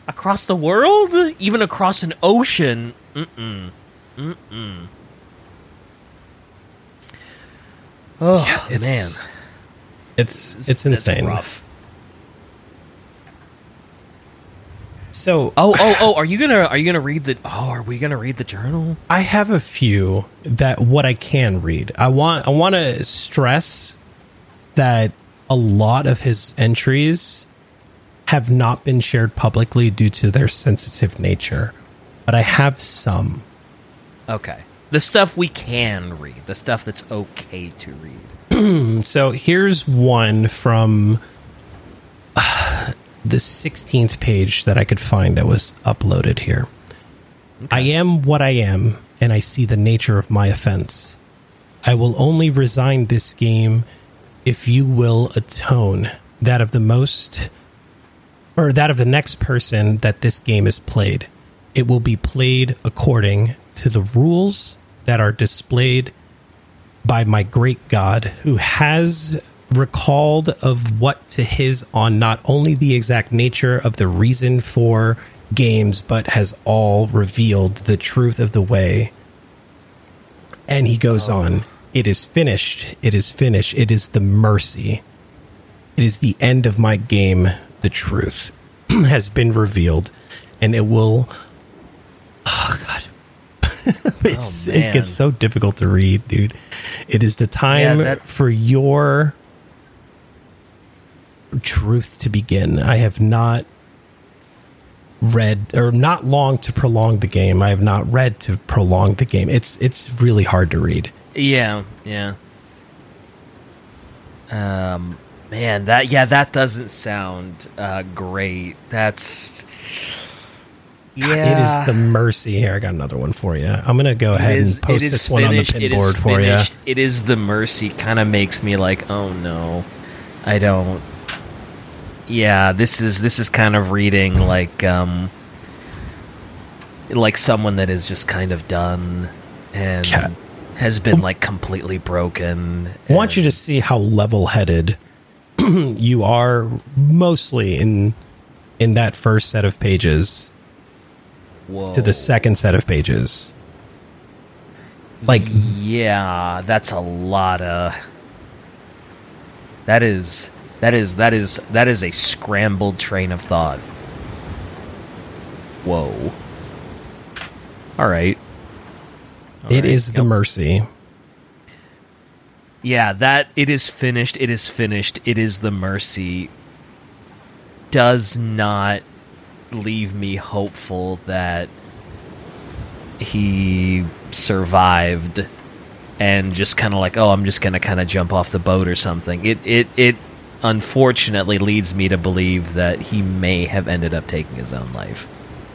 across the world, even across an ocean. Mm-mm. Mm-mm. Oh It's man, It's it's That's insane. rough. So Oh, oh, oh! Are you gonna are you gonna read the? Oh, are we gonna read the journal? I have a few that what I can read. I want I want to stress that a lot of his entries have not been shared publicly due to their sensitive nature. But I have some. Okay, the stuff we can read, the stuff that's okay to read. *clears throat* So here's one from uh, the 16th page that I could find that was uploaded here. I am what I am, and I see the nature of my offense. I will only resign this game if you will atone that of the most or that of the next person that this game is played. It will be played according to the rules that are displayed by my great God, who has recalled of what to his on not only the exact nature of the reason for games, but has all revealed the truth of the way. And he goes oh. on, it is finished, it is finished, it is the mercy. It is the end of my game, the truth *clears throat* has been revealed, and it will *sighs* Oh god. *laughs* it's, Oh, it gets oh, so difficult to read, dude. It is the time Yeah, that- for your truth to begin. I have not read or not long to prolong the game. I have not read to prolong the game. It's it's really hard to read. Yeah, yeah. Um, man, that yeah, that doesn't sound uh, great. That's yeah. It is the mercy. Here, I got another one for you. I'm gonna go ahead is- and post this one on the finished, it pin board for you. It is the mercy. Kind of makes me like, oh no, I don't. Yeah, this is this is kind of reading like um like someone that is just kind of done and Yeah. has been like completely broken. I want you to see how level-headed *clears throat* you are, mostly in in that first set of pages Whoa. to the second set of pages. Like Yeah, that's a lot of. That is that is that is that is a scrambled train of thought. Whoa. All right. All it right, is the mercy. Yeah, that it is finished. It is finished. It is the mercy. Does not leave me hopeful that he survived and just kind of like, oh, I'm just gonna kind of jump off the boat or something. It it it unfortunately leads me to believe that he may have ended up taking his own life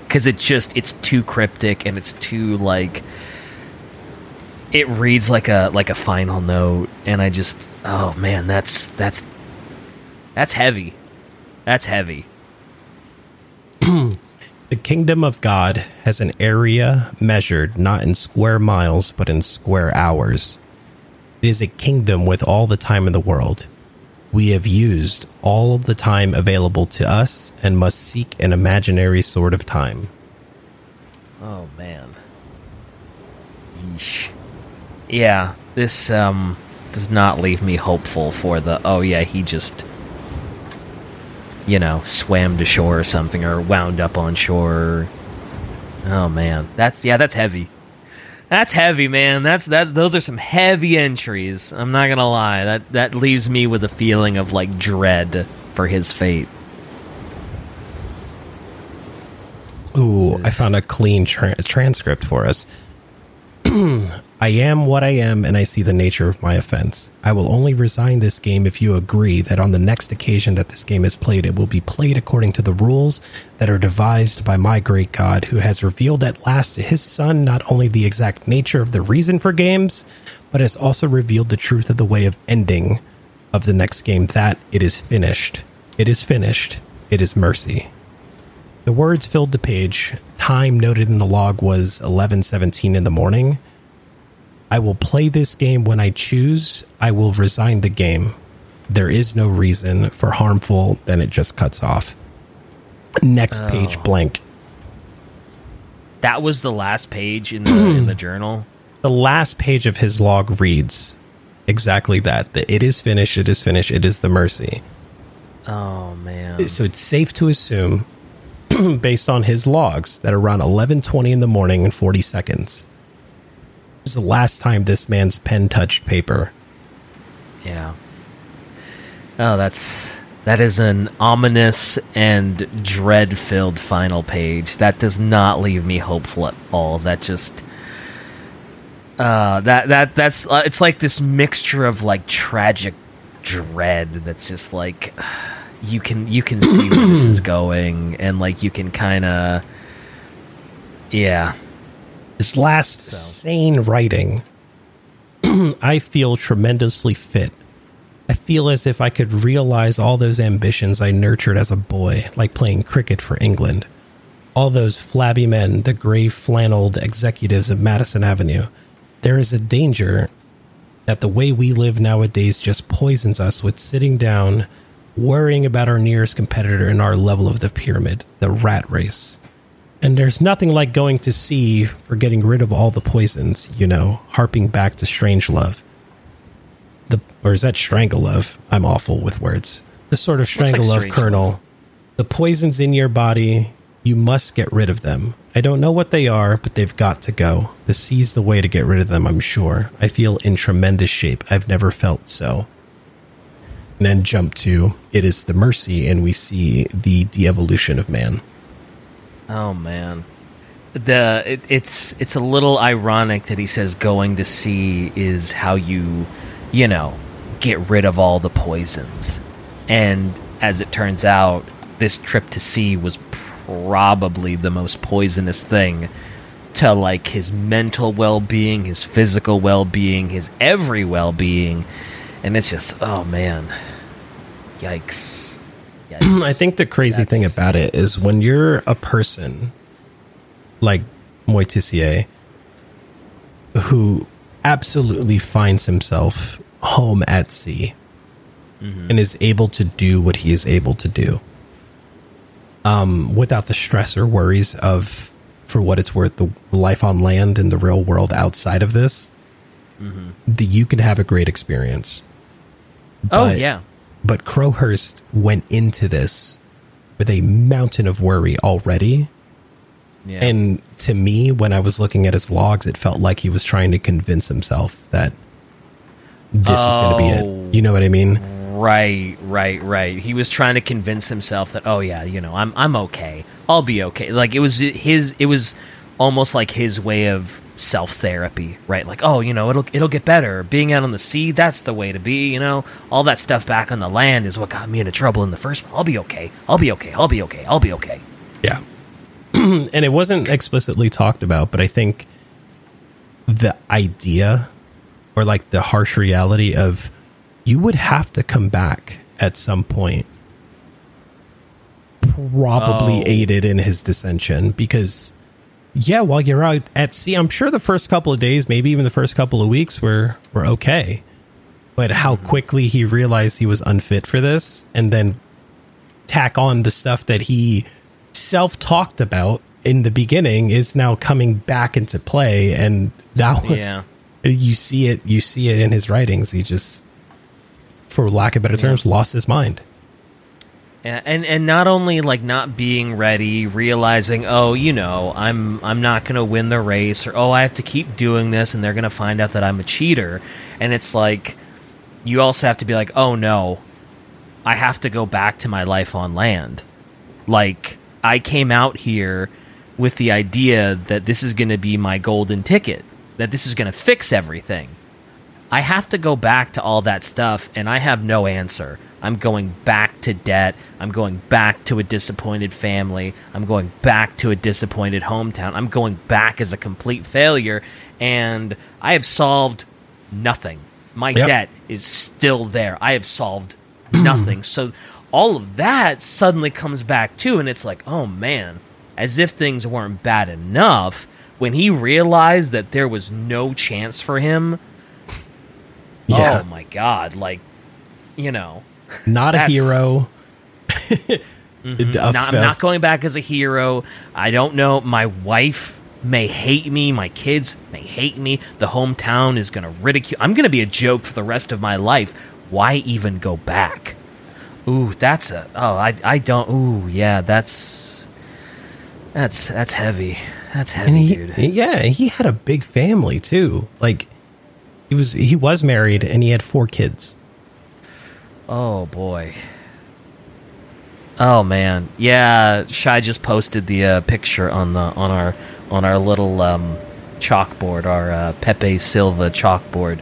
because it just it's too cryptic and it's too like it reads like a like a final note and i just oh man that's that's that's heavy that's heavy *clears throat* The kingdom of God has an area measured not in square miles, but in square hours. It is a kingdom with all the time in the world. We have used all the time available to us and must seek an imaginary sort of time. oh man Yeesh. yeah this um does not leave me hopeful for the oh yeah he just you know swam to shore or something or wound up on shore oh man that's yeah that's heavy That's heavy, man. That's that. Those are some heavy entries. I'm not gonna lie. That that leaves me with a feeling of like dread for his fate. Ooh, I found a clean tra- transcript for us. *clears throat* I am what I am, and I see the nature of my offense. I will only resign this game if you agree that on the next occasion that this game is played, it will be played according to the rules that are devised by my great God, who has revealed at last to his Son not only the exact nature of the reason for games, but has also revealed the truth of the way of ending of the next game that it is finished. It is finished. It is mercy. The words filled the page. Time noted in the log was 11:17 in the morning. I will play this game when I choose. I will resign the game. There is no reason for harmful, then it just cuts off. Next oh. page Oh. blank. That was the last page in the in the *clears throat* journal. The last page of his log reads exactly that. That it is finished, it is finished, it is the mercy. Oh man. So it's safe to assume, *clears throat* based on his logs, that around 11:20 in the morning and 40 seconds was the last time this man's pen touched paper. Yeah. Oh, that's that is an ominous and dread-filled final page. That does not leave me hopeful at all. That just uh that that that's uh, it's like this mixture of like tragic dread that's just like *sighs* you can you can see where this is *clears throat* going and like you can kind of yeah. This last So. sane writing, *clears throat* I feel tremendously fit. I feel as if I could realize all those ambitions I nurtured as a boy, like playing cricket for England. All those flabby men, the gray flanneled executives of Madison Avenue. There is a danger that the way we live nowadays just poisons us with sitting down, worrying about our nearest competitor in our level of the pyramid, the rat race. And there's nothing like going to sea for getting rid of all the poisons, you know, harping back to strange love. The or is that strangle love? I'm awful with words. The sort of like strangle love strange kernel. The poisons in your body, you must get rid of them. I don't know what they are, but they've got to go. The sea's the way to get rid of them, I'm sure. I feel in tremendous shape. I've never felt so. And then jump to it is the mercy, and we see the de-evolution of man. Oh man, the it, it's it's a little ironic that he says going to sea is how you, you know, get rid of all the poisons, and as it turns out, this trip to sea was probably the most poisonous thing to like his mental well-being, his physical well-being, his every well-being, and it's just oh man, yikes. *clears throat* I think the crazy thing about it is when you're a person like Moitessier who absolutely finds himself home at sea and is able to do what he is able to do um, without the stress or worries of, for what it's worth, the life on land and the real world outside of this, the, you can have a great experience. oh but- yeah. But Crowhurst went into this with a mountain of worry already. Yeah. And to me, when I was looking at his logs, it felt like he was trying to convince himself that this was going to be Oh. it. You know what I mean? Right, right, right. He was trying to convince himself that, oh yeah, you know, I'm I'm okay. I'll be okay. Like it was his. It was almost like his way of self therapy, right? Like, oh, you know, it'll it'll get better. Being out on the sea, that's the way to be. You know, all that stuff back on the land is what got me into trouble in the first. I'll be okay. I'll be okay. I'll be okay. I'll be okay. Yeah. *clears throat* and it wasn't explicitly talked about, but I think the idea or like the harsh reality of you would have to come back at some point probably Oh. aided in his dissension because yeah, while you're out at sea, I'm sure the first couple of days, maybe even the first couple of weeks were were okay. But how mm-hmm. quickly he realized he was unfit for this and then tack on the stuff that he self talked about in the beginning is now coming back into play. And now *laughs* Yeah. you see it you see it in his writings. He just for lack of better terms lost his mind Yeah, and and not only like not being ready, realizing, oh, you know, I'm I'm not going to win the race, or oh, I have to keep doing this, and they're going to find out that I'm a cheater. And it's like, you also have to be like, oh no, I have to go back to my life on land. Like I came out here with the idea that this is going to be my golden ticket, that this is going to fix everything. I have to go back to all that stuff, and I have no answer. I'm going back to debt. I'm going back to a disappointed family. I'm going back to a disappointed hometown. I'm going back as a complete failure, and I have solved nothing. My Yep. debt is still there. I have solved *clears throat* nothing. so all of that suddenly comes back too, and it's like, oh man, as if things weren't bad enough. When he realized that there was no chance for him, yeah Oh my god! Like, you know, not a hero *laughs* Mm-hmm. Not, I'm not going back as a hero. I don't know. My wife may hate me. My kids may hate me. The hometown is going to ridicule. I'm going to be a joke for the rest of my life. Why even go back? Ooh, that's a. Oh, I I don't. Ooh, yeah, that's that's that's heavy. That's heavy, he, dude. Yeah, he had a big family too. Like he was he was married and he had four kids. Oh boy. Oh man, yeah. Shy just posted the uh, picture on the on our on our little um, chalkboard, our uh, Pepe Silva chalkboard.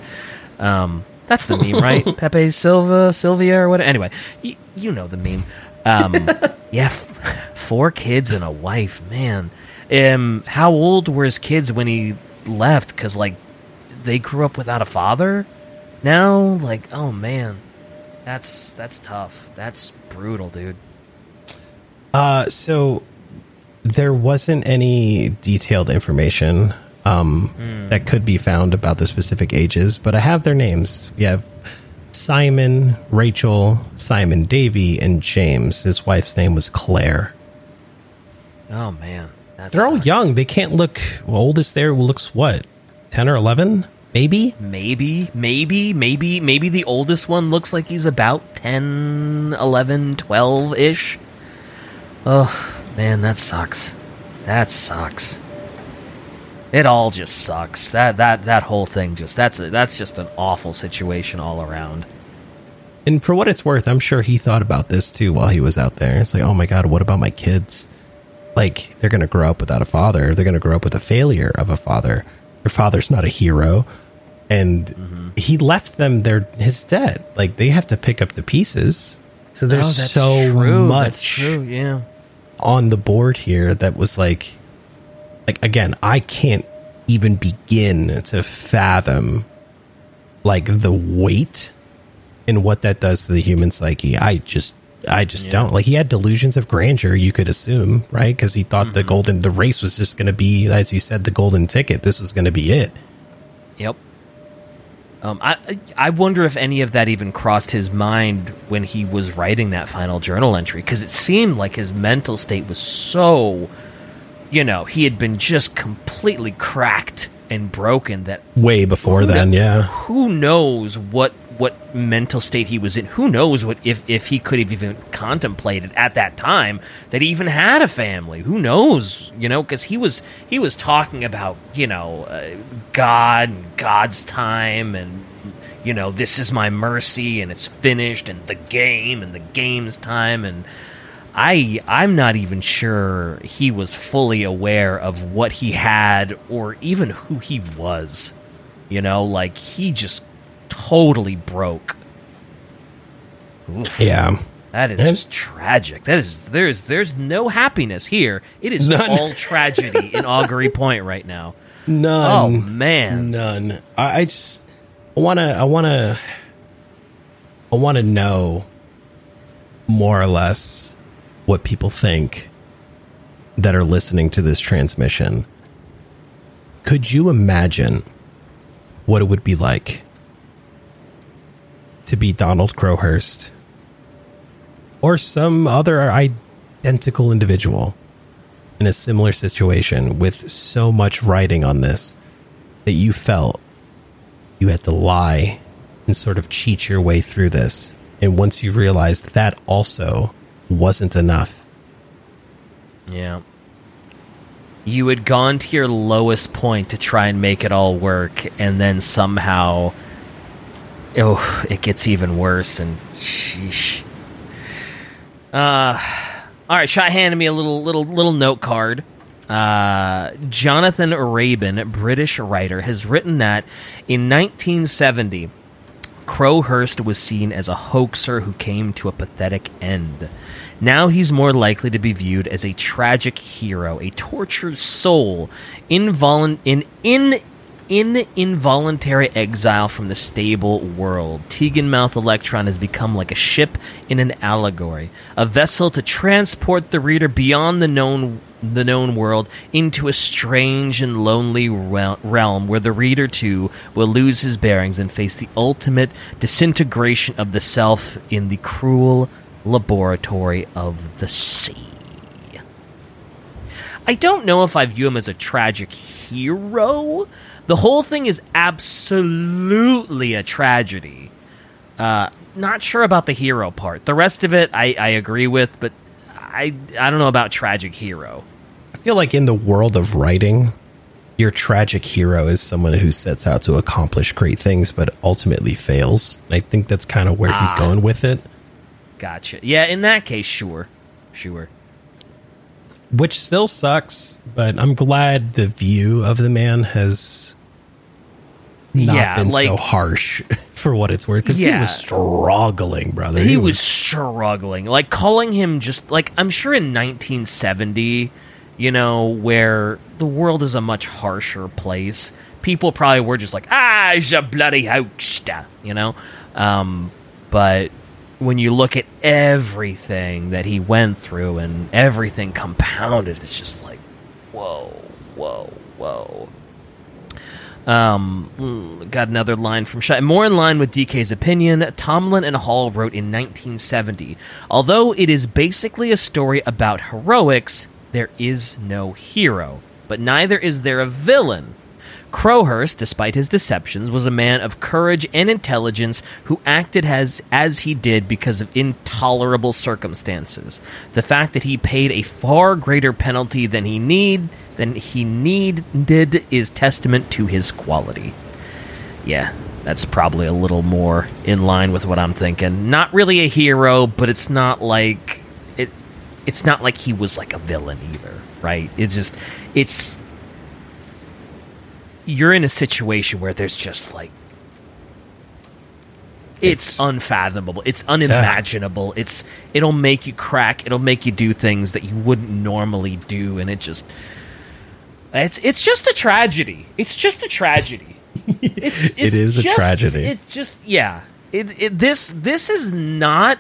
Um, that's the meme, right? *laughs* Pepe Silva, Sylvia, or what? Anyway, y- you know the meme. Um, *laughs* yeah, f- four kids and a wife. Man, um, how old were his kids when he left? Because like they grew up without a father. Now, like, oh man, that's that's tough. That's brutal, dude. Uh, so there wasn't any detailed information um, mm. that could be found about the specific ages, but I have their names. We have Simon, Rachel, Simon Davy, and James. His wife's name was Claire. Oh man, they're sucks. all young. They can't look. Well, oldest there looks what, ten or eleven? Maybe, maybe, maybe, maybe, maybe the oldest one looks like he's about 10, 11, 12 ish. Oh, man, that sucks. That sucks. It all just sucks. That that that whole thing just that's a, that's just an awful situation all around. And for what it's worth, I'm sure he thought about this too while he was out there. It's like, "Oh my god, what about my kids? Like they're going to grow up without a father. They're going to grow up with a failure of a father. Their father's not a hero." And mm-hmm. he left them their his debt. Like they have to pick up the pieces. So there's oh, so true. much true, yeah. on the board here that was like like again, I can't even begin to fathom like the weight and what that does to the human psyche. I just I just yeah. don't. Like he had delusions of grandeur, you could assume, right? Because he thought mm-hmm. the golden the race was just going to be as you said the golden ticket. This was going to be it. Yep. Um, I I wonder if any of that even crossed his mind when he was writing that final journal entry because it seemed like his mental state was so, you know, he had been just completely cracked and broken that way before then. yeah, who knows what what mental state he was in. Who knows what if if he could have even contemplated at that time that he even had a family. Who knows? You know, because he was he was talking about you know uh, God and God's time and you know this is my mercy and it's finished and the game and the game's time and. I I'm not even sure he was fully aware of what he had or even who he was. You know, like he just totally broke. Oof. Yeah. That is just tragic. That is there's there's no happiness here. It is None. all tragedy in Augury Point right now. None. Oh man. None. I, I just I wanna I wanna I wanna know more or less what people think that are listening to this transmission. Could you imagine what it would be like be Donald Crowhurst or some other identical individual in a similar situation with so much writing on this that you felt you had to lie and sort of cheat your way through this. And once you realized that also wasn't enough. Yeah. You had gone to your lowest point to try and make it all work, and then somehow oh, it gets even worse. And sheesh. Uh, all right, Shy handed me a little little little note card. Uh, Jonathan Raban, British writer, has written that in 1970, Crowhurst was seen as a hoaxer who came to a pathetic end. Now he's more likely to be viewed as a tragic hero, a tortured soul, involun- in, in in involuntary exile from the stable world, Teignmouth Electron has become like a ship in an allegory, a vessel to transport the reader beyond the known the known world into a strange and lonely realm where the reader too will lose his bearings and face the ultimate disintegration of the self in the cruel laboratory of the sea. I don't know if I view him as a tragic hero. The whole thing is absolutely a tragedy. Uh, not sure about the hero part. The rest of it, I, I agree with, but I I don't know about tragic hero. I feel like in the world of writing, your tragic hero is someone who sets out to accomplish great things but ultimately fails. I think that's kind of where he's Ah. going with it, Gotcha. Yeah, in that case, sure, sure. which still sucks, but I'm glad the view of the man has not Yeah, been so like- harsh *laughs* for what it's worth because he was struggling, brother. he was struggling. Like calling him just like I'm sure in 1970, you know, where the world is a much harsher place. People probably were just like, ah, he's a bloody hoaxer, you know. Um, but when you look at everything that he went through and everything compounded, it's just like, whoa, whoa, whoa. Um, got another line from Shai. More in line with DK's opinion, Tomalin and Hall wrote in 1970 Although it is basically a story about heroics, there is no hero, but neither is there a villain. Crowhurst, despite his deceptions, was a man of courage and intelligence who acted as as he did because of intolerable circumstances. The fact that he paid a far greater penalty than he need than he needed is testament to his quality. Yeah, that's probably a little more in line with what I'm thinking. Not really a hero, but it's not like it it's not like he was like a villain either, right? It's just it's you're in a situation where there's just like it's, It's- unfathomable it's unimaginable it's it'll make you crack it'll make you do things that you wouldn't normally do and it just it's it's just a tragedy. It's just a tragedy. It's, *laughs* it's It is a tragedy. it just yeah. It, it this this is not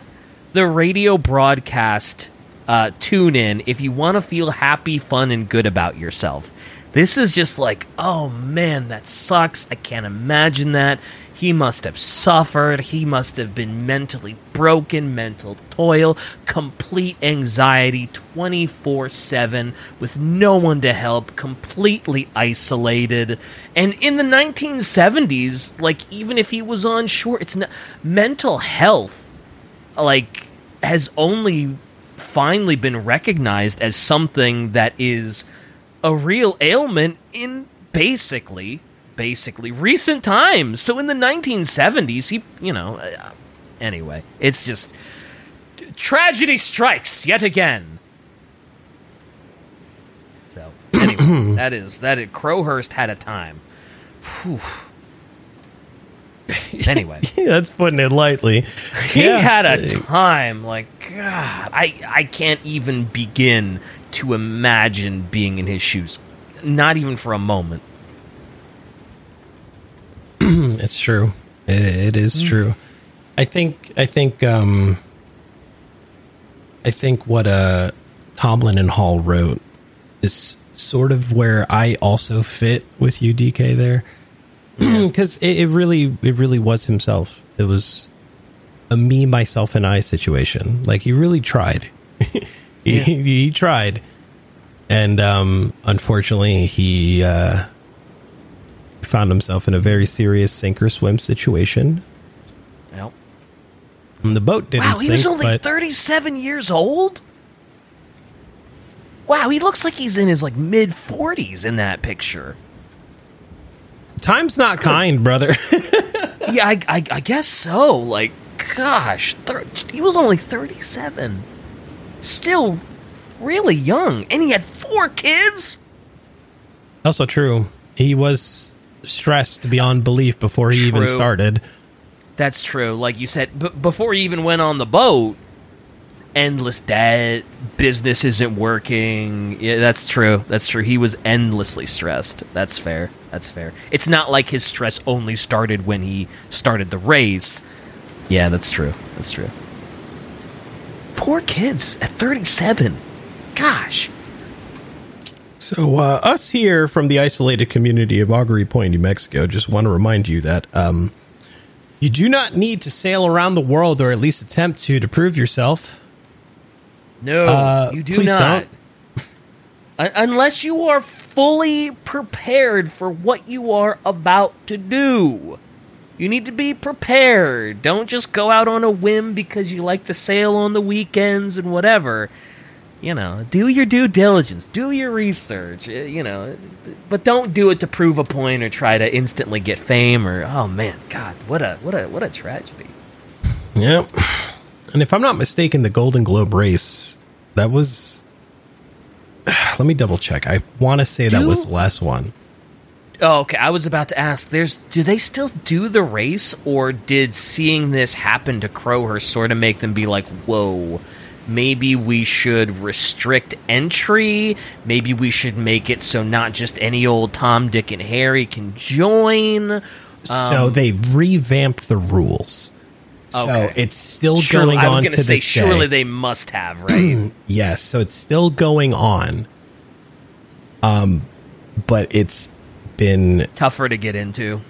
the radio broadcast uh, tune in if you want to feel happy fun and good about yourself. This is just like oh man that sucks. I can't imagine that he must have suffered. He must have been mentally broken mental toil complete anxiety 24-7 with no one to help completely isolated. And in the 1970s like even if he was on shore it's not mental health like has only finally been recognized as something that is a real ailment in basically basically recent times. So in the 1970s he you know uh, anyway it's just tragedy strikes yet again. So anyway *clears throat* that is that is crowhurst had a time. Whew. *laughs* anyway. That's putting it lightly. he Yeah. had a time like god i i can't even begin to imagine being in his shoes. Not even for a moment *clears throat* It's true. It, it is true. I think. I think. Um, I think what uh, Tomalin and Hall wrote is sort of where I also fit with you, DK. There, *clears throat* because it, it really, it really was himself. It was a me, myself, and I situation. Like he really tried. *laughs* he, he tried, and um, unfortunately, he. Uh, found himself in a very serious sink or swim situation. Yep. And the boat didn't wow sink, he was only but 37 years old wow he looks like he's in his like mid 40s in that picture time's not kind, brother. *laughs* yeah I, I, I guess so like gosh thir- he was only 37 still really young and he had four kids also true. He was stressed beyond belief before he even started. That's true. Like you said, b- before he even went on the boat, endless debt, business isn't working. Yeah, that's true. That's true. He was endlessly stressed. That's fair. That's fair. It's not like his stress only started when he started the race. Yeah, that's true. That's true. Four kids at 37. Gosh. So, uh, us here from the isolated community of Augury Point, New Mexico, just want to remind you that um, You do not need to sail around the world or at least attempt to to prove yourself. No, Uh, you do please not. *laughs* Un- Unless you are fully prepared for what you are about to do. You need to be prepared. Don't just go out on a whim because you like to sail on the weekends and whatever. You know, do your due diligence, do your research, uh, you know, but don't do it to prove a point or try to instantly get fame or oh man, god, what a what a what a tragedy. Yep. And if I'm not mistaken, the Golden Globe race that was. *sighs* Let me double check. I want to say that was the last one. Oh, okay. I was about to ask. There's, do they still do the race, or did seeing this happen to Crowhurst sort of make them be like, "Whoa, maybe we should restrict entry. Maybe we should make it so not just any old Tom, Dick, and Harry can join." so they revamped the rules. So Okay. it's still Surely, going on to say, this surely day. they must have, right? *clears throat* Yes, so it's still going on. Um, but it's been Tougher to get into.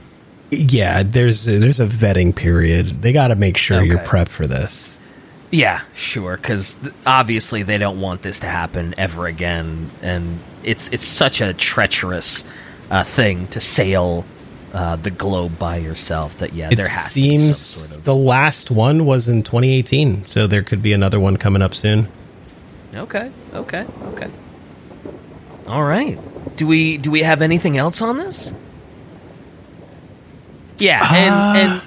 yeah. There's a, there's a vetting period. They got to make sure you're prepped for this. Yeah, sure. Because obviously they don't want this to happen ever again, and it's it's such a treacherous uh, thing to sail uh, the globe by yourself. That yeah, It there has seems to be some sort of the last one was in 2018, so there could be another one coming up soon. okay, okay, okay. All right. Do we do we have anything else on this? Yeah, and and i-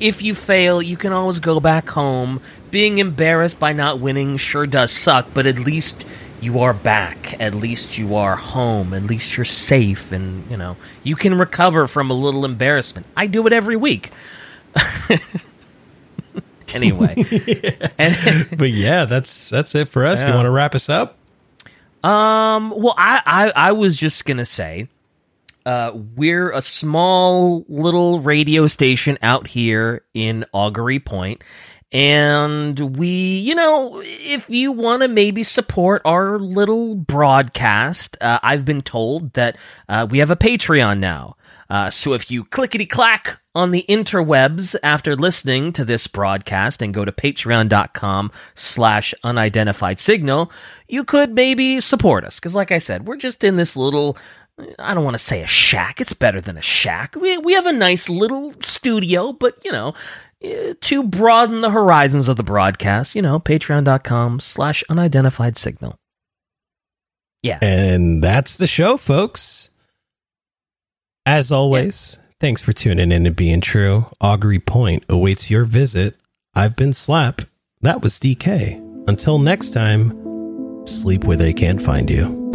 if you fail, you can always go back home. Being embarrassed by not winning sure does suck, but at least you are back. At least you are home. At least you're safe, and you know you can recover from a little embarrassment. I do it every week. *laughs* anyway, *laughs* and, *laughs* But yeah, that's that's it for us. You want to wrap us up? Um. Well, I I, I was just gonna say, uh, we're a small little radio station out here in Augury Point, and we, you know, if you want to maybe support our little broadcast, uh, I've been told that uh, we have a Patreon now. Uh, so if you clickety clack on the interwebs after listening to this broadcast and go to patreon.com slash unidentified signal, you could maybe support us. Because like I said, we're just in this little, I don't want to say a shack. It's better than a shack. We, we have a nice little studio, but you know, eh, to broaden the horizons of the broadcast, you know, patreon.com slash unidentified signal. Yeah. And that's the show, folks. As always, thanks for tuning in and being true. Augury Point awaits your visit. I've been Slap. That was DK. Until next time, sleep where they can't find you.